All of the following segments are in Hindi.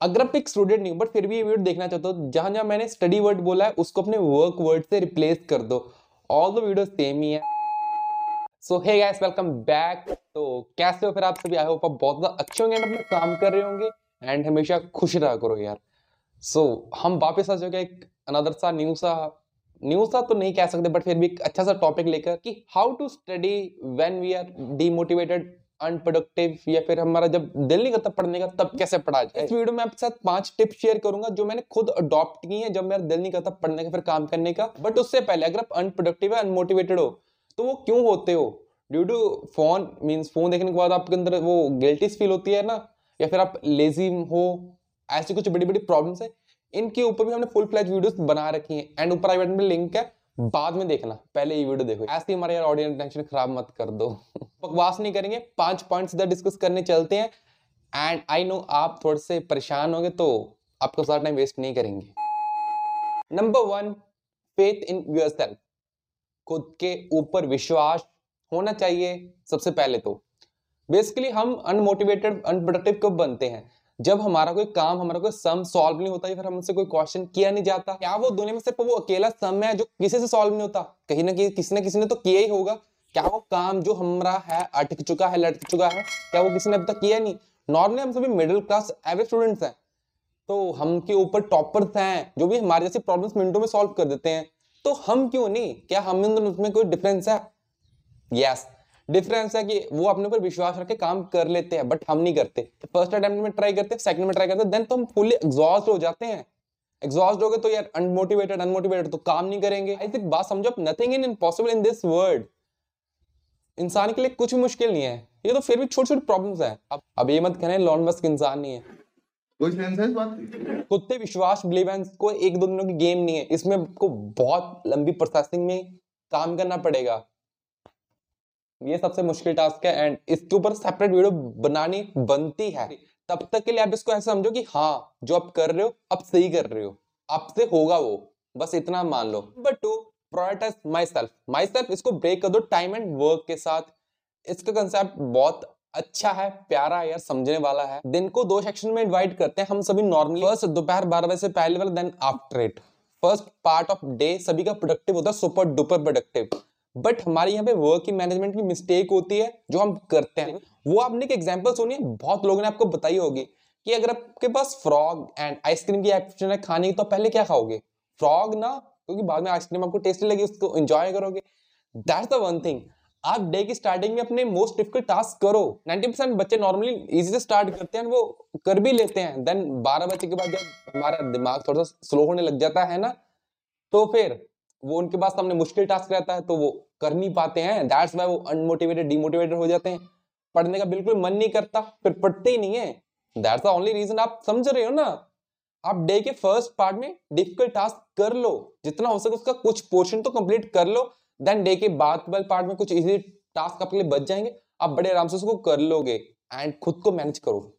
अगर आप एक स्टूडेंट नहीं हो बट फिर भी ये वीडियो देखना चाहते हो जहाँ जहाँ मैंने स्टडी वर्ड बोला है उसको अपने वर्क वर्ड से रिप्लेस कर दो। ऑल द वीडियो सेम ही है। So hey guys welcome back तो कैसे हो फिर आप सभी? आई होप आप बहुत ज़्यादा अच्छे होंगे अपना काम कर रहे होंगे एंड हमेशा खुश रहा करो यार। सो so, हम वापस आ चुके एक अनदर सा न्यू सा न्यू सा तो नहीं कह सकते बट फिर भी एक अच्छा सा टॉपिक लेकर कि how to study when we are demotivated unproductive या फिर हमारा जब दिल नहीं करता पढ़ने का, तब कैसे पढ़ा जाए? इस वीडियो में आपके साथ पाँच टिप्स शेयर करूँगा जो मैंने खुद अडॉप्ट की है जब मेरा दिल नहीं करता पढ़ने का, फिर काम करने का। बट उससे पहले अगर आप अनप्रोडक्टिव है अनमोटिवेटेड हो तो वो क्यों होते हो? Due to phone means phone देखने के बाद आपके अंदर वो गिल्टी फील होती है ना? या फिर आप लेजी हो? ऐसी कुछ बड़ी बड़ी प्रॉब्लम्स है? इनके ऊपर भी हमने फुल फ्लैज वीडियोस बना रखी हैं। एंड ऊपर आई बटन में लिंक है, बाद में देखना। पहले ये वीडियो देखो। ऐसे ही हमारे यार ऑडियंस टेंशन खराब मत कर दो। बकवास नहीं करेंगे, पाँच पॉइंट्स इधर डिस्कस करने चलते हैं। एंड आई नो आप थोड़े से परेशान होंगे तो आपको सारा टाइम वेस्ट नहीं करेंगे। Number one faith in yourself खुद के ऊपर विश्वास होना चाहिए सबसे पहले तो। बेसिकली हम अनमोटिवेटेड अनप्रोडक्टिव कब बनते हैं? जब हमारा कोई काम, हमारा कोई सम सॉल्व नहीं होता या फिर हमसे कोई क्वेश्चन किया नहीं जाता। क्या वो दुनिया में सिर्फ़ वो अकेला सम है जो किसी से सॉल्व नहीं होता? कहीं ना कहीं किसी ना किसी ने तो किया ही होगा। क्या वो काम जो हमारा है, अटक चुका है, लटक चुका है, क्या वो किसी ने अब तक किया नहीं? नॉर्मली हम सभी मिडिल क्लास एवरेज स्टूडेंट्स हैं। तो हम के ऊपर टॉपर्स हैं, जो भी हमारे जैसी प्रॉब्लम्स मिनटों में सॉल्व कर देते हैं। तो हम क्यों नहीं? क्या हम उसमें कोई डिफरेंस है? Yes yes. डिफरेंस है कि वो अपने ऊपर विश्वास रख के काम कर लेते हैं बट हम नहीं करते। फ़र्स्ट अटेम्प्ट में ट्राई करते हैं सेकंड में ट्राई करते हैं देन तो हम फुल्ली एग्जॉस्ट हो जाते हैं। एग्जॉस्ट हो गए तो यार अनमोटिवेटेड अनमोटिवेटेड तो काम नहीं करेंगे। आई थिंक बात समझो nothing in impossible in this world इंसान के लिए कुछ भी मुश्किल नहीं है। ये तो फिर भी छोटी छोटी प्रॉब्लम्स है। अब अब ये मत कहना लॉन मस्क इंसान नहीं है। कोई सेंस है इस बात कुत्ते विश्वास बिलीव को एक दो दिनों की गेम नहीं है। इसमें आपको बहुत लंबी प्रोसेसिंग में काम करना पड़ेगा। ये सबसे मुश्किल टास्क है एंड इसके ऊपर सेपरेट वीडियो बनानी बनती है। तब तक के लिए आप इसको ऐसा समझो कि हाँ जो आप कर रहे हो आप सही कर रहे हो। आपसे होगा वो। बस इतना मान लो। But to prioritise myself myself इसको ब्रेक कर दो टाइम एंड वर्क के साथ। इसका कंसेप्ट बहुत अच्छा है, प्यारा है यार, समझने वाला है। दिन को दो सेक्शन में डिवाइड करते हैं हम सभी नॉर्मली फ़र्स्ट दोपहर बारह बजे से पहले वाला then after it first part of day सभी का प्रोडक्टिव होता है सुपर डुपर प्रोडक्टिव बट हमारे यहाँ पे वर्क की मैनेजमेंट की मिस्टेक होती है, जो हम करते हैं। वो आपने एक एग्ज़ाम्पल सुनिए बहुत लोगों ने आपको बताई होगी कि अगर आपके पास फ्रॉग एंड आइसक्रीम की ऑप्शन है खाने की तो पहले क्या खाओगे? फ्रॉग ना क्योंकि बाद में आइसक्रीम आपको टेस्टी लगी उसको एंजॉय करोगे। दैट्स द वन थिंग आप डे की स्टार्टिंग में अपने मोस्ट डिफ़िकल्ट टास्क करो। 90% बच्चे नॉर्मली इजी से स्टार्ट करते हैं, वो कर भी लेते हैं। देन 12 बजे के बाद जब हमारा दिमाग थोड़ा सा स्लो होने लग जाता है ना तो फिर वो उनके पास सामने मुश्किल टास्क रहता है तो वो कर नहीं पाते हैं। दैट्स वाई वो अनमोटिवेटेड डिमोटिवेटेड हो जाते हैं। पढ़ने का बिल्कुल मन नहीं करता, फिर पढ़ते ही नहीं है। दैट्स द ओनली रीजन आप समझ रहे हो ना। आप डे के फ़र्स्ट पार्ट में डिफ़िकल्ट टास्क कर लो, जितना हो सके उसका कुछ पोर्शन तो कंप्लीट कर लो देन डे के बाद वाले पार्ट में कुछ इजी टास्क आपके लिए बच जाएँगे, आप बड़े आराम से उसको कर लोगे एंड खुद को मैनेज करो।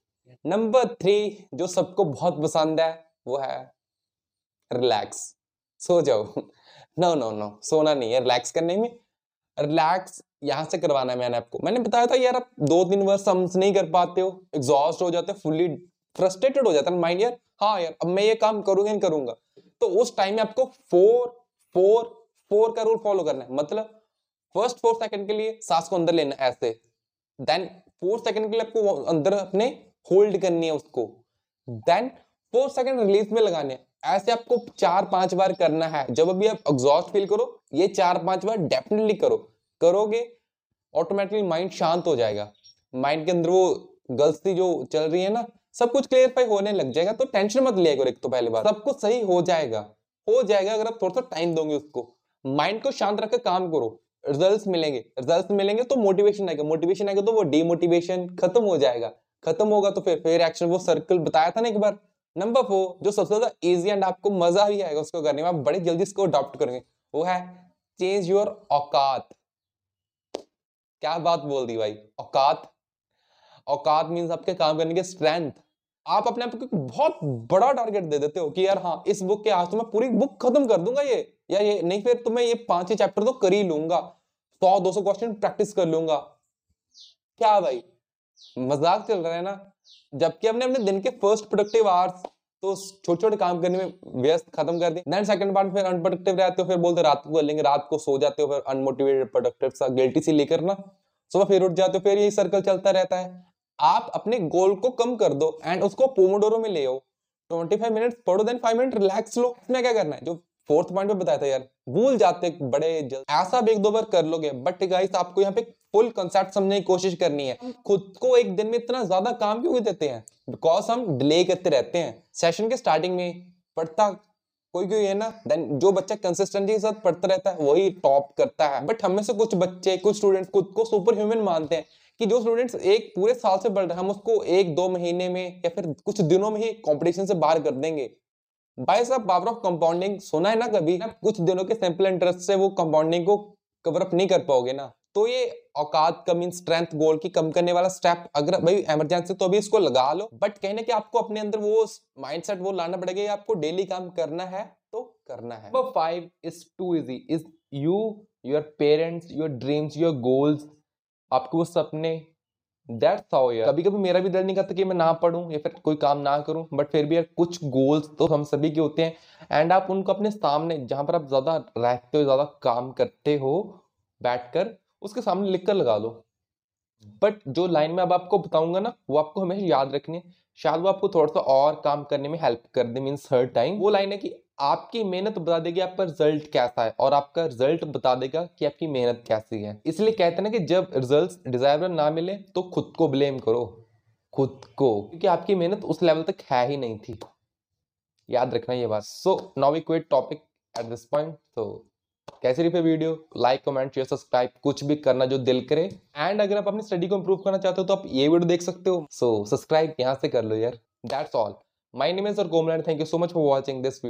नंबर थ्री जो सबको बहुत पसंद है, वो है रिलैक्स सो जाओ। नो नो नो सोना नहीं है रिलैक्स करने में। रिलैक्स यहाँ से करवाना है मैंने आपको। मैंने बताया था यार, आप दो तीन बार सम्स नहीं कर पाते हो एग्जॉस्ट हो जाते हो फुल्ली फ्रस्ट्रेटेड हो जाता है। माइंड यार हाँ यार, अब मैं ये काम करूँगा नहीं करूँगा। तो उस टाइम में आपको फोर फोर फोर का रूल फॉलो करना है। मतलब फ़र्स्ट फोर सेकंड के लिए सांस को अंदर लेना ऐसे। देन फोर सेकंड के लिए आपको अंदर अपने होल्ड करनी है उसको। देन फोर सेकंड रिलीज़ में लगाने ऐसे आपको चार पाँच बार करना है। जब अभी आप एग्जॉस्ट फील करो, ये चार पाँच बार डेफिनेटली करो। करोगे ऑटोमेटिकली माइंड शांत हो जाएगा। माइंड के अंदर वो गलती जो चल रही है ना सब कुछ क्लियरफाई होने लग जाएगा तो टेंशन मत लिया करो एक तो पहले बार सब कुछ सही हो जाएगा। हो जाएगा अगर आप थोड़ा सा टाइम दोगे उसको। माइंड को शांत रखकर काम करो। रिजल्ट्स मिलेंगे। रिजल्ट्स मिलेंगे तो मोटिवेशन आएगा। मोटिवेशन आएगा तो वो डीमोटिवेशन खत्म हो जाएगा। खत्म होगा तो फिर फिर एक्शन वो सर्कल बताया था ना एक बार? नंबर फोर जो सबसे ज़्यादा इजी एंड आपको मज़ा भी आएगा उसको करने में, आप बड़ी जल्दी इसको अडॉप्ट करेंगे। वो है चेंज योर औकात। क्या बात बोल दी भाई? औकात। औकात मीन्स आपके काम करने की स्ट्रेंथ आप अपने आप को बहुत बड़ा टारगेट दे देते हो कि यार हाँ इस बुक के आज तो मैं पूरी बुक खत्म कर दूँगा ये। या ये नहीं, फिर तो मैं ये पाँच ही चैप्टर तो कर ही लूँगा। सौ, दो सौ क्वेश्चन प्रैक्टिस कर लूँगा। क्या भाई? मज़ाक चल रहा है ना? जबकि हमने अपने दिन के फ़र्स्ट प्रोडक्टिव आवर्स तो छोटे छोटे काम करने में व्यस्त खत्म कर दी देन सेकंड पार्ट फिर अनप्रोडक्टिव रहते हो, फिर बोलते रात को कर लेंगे, रात को सो जाते हो, फिर अनमोटिवेटेड प्रोडक्टिव सा गिल्टी सी लेकर ना, सुबह फिर उठ जाते हो, फिर यही सर्कल चलता रहता है। आप अपने गोल को कम कर दो एंड उसको पोमोडोरो में ले आओ। ट्वेंटी फाइव मिनट पढ़ो देन फाइव मिनट रिलैक्स लो। इसमें क्या करना है? जो फोर्थ पॉइंट पे बताया था यार, भूल जाते बड़े जल्द। ऐसा भी एक दो बार कर लोगे बट गाइस आपको यहाँ पे फुल कंसेप्ट समझने की कोशिश करनी है। खुद को एक दिन में इतना ज़्यादा काम क्यों देते हैं? बिकॉज़ हम डिले करते रहते हैं। सेशन के स्टार्टिंग में पढ़ता कोई कोई है ना? देन जो बच्चा कंसिस्टेंसी के साथ पढ़ता रहता है, वही टॉप करता है। बट हमें से कुछ बच्चे, कुछ स्टूडेंट्स खुद को सुपर ह्यूमन मानते हैं। कि जो स्टूडेंट्स एक पूरे साल से पढ़ रहे हैं, हम उसको एक, दो महीने में या फिर कुछ दिनों में ही कंपटीशन से बाहर कर देंगे। भाई साहब पावर ऑफ़ कंपाउंडिंग सुना है ना कभी? ना कुछ दिनों के सिंपल इंटरेस्ट से वो कंपाउंडिंग को कवर अप नहीं कर पाओगे ना। तो ये औकात कम इन स्ट्रेंथ गोल की कम करने वाला स्टेप अगर भाई इमरजेंसी तो अभी इसको लगा लो। बट कहने के आपको अपने अंदर वो माइंडसेट वो लाना पड़ेगा आपको डेली काम करना है तो करना है। Number five is to easy is you your parents your dreams your goals आपको वो सपने दैट्स हाउ यार। कभी कभी मेरा भी दिल नहीं करता कि मैं ना पढ़ूं या फिर कोई काम ना करूँ बट फिर भी यार कुछ गोल्स तो हम सभी के होते हैं। एंड आप उनको अपने सामने, जहाँ पर आप ज़्यादा रहते हो, ज़्यादा काम करते हो बैठ कर उसके सामने लिख कर लगा लो। बट जो लाइन में अब आपको बताऊँगा ना, वो आपको हमेशा याद रखनी है। शायद वो आपको थोड़ा सा और काम करने में हेल्प कर दे मीन्स हर टाइम वो लाइन है कि आपकी मेहनत बता देगी आपका रिज़ल्ट कैसा है और आपका रिज़ल्ट बता देगा कि आपकी मेहनत कैसी है। इसलिए कहते हैं ना कि जब रिज़ल्ट डिजायरेबल ना मिले तो खुद को ब्लेम करो। खुद को, क्योंकि आपकी मेहनत उस लेवल तक है ही नहीं थी। याद रखना ये बात। So now we quit topic at this point तो कैसी रही video like comment share subscribe कुछ भी करना जो दिल करे। एंड अगर आप अपनी स्टडी को इंप्रूव करना चाहते हो तो आप ये वीडियो देख सकते हो। सो सब्सक्राइब यहाँ से कर लो यार। That's all my name is और गोमलैंड thank you so much for watching this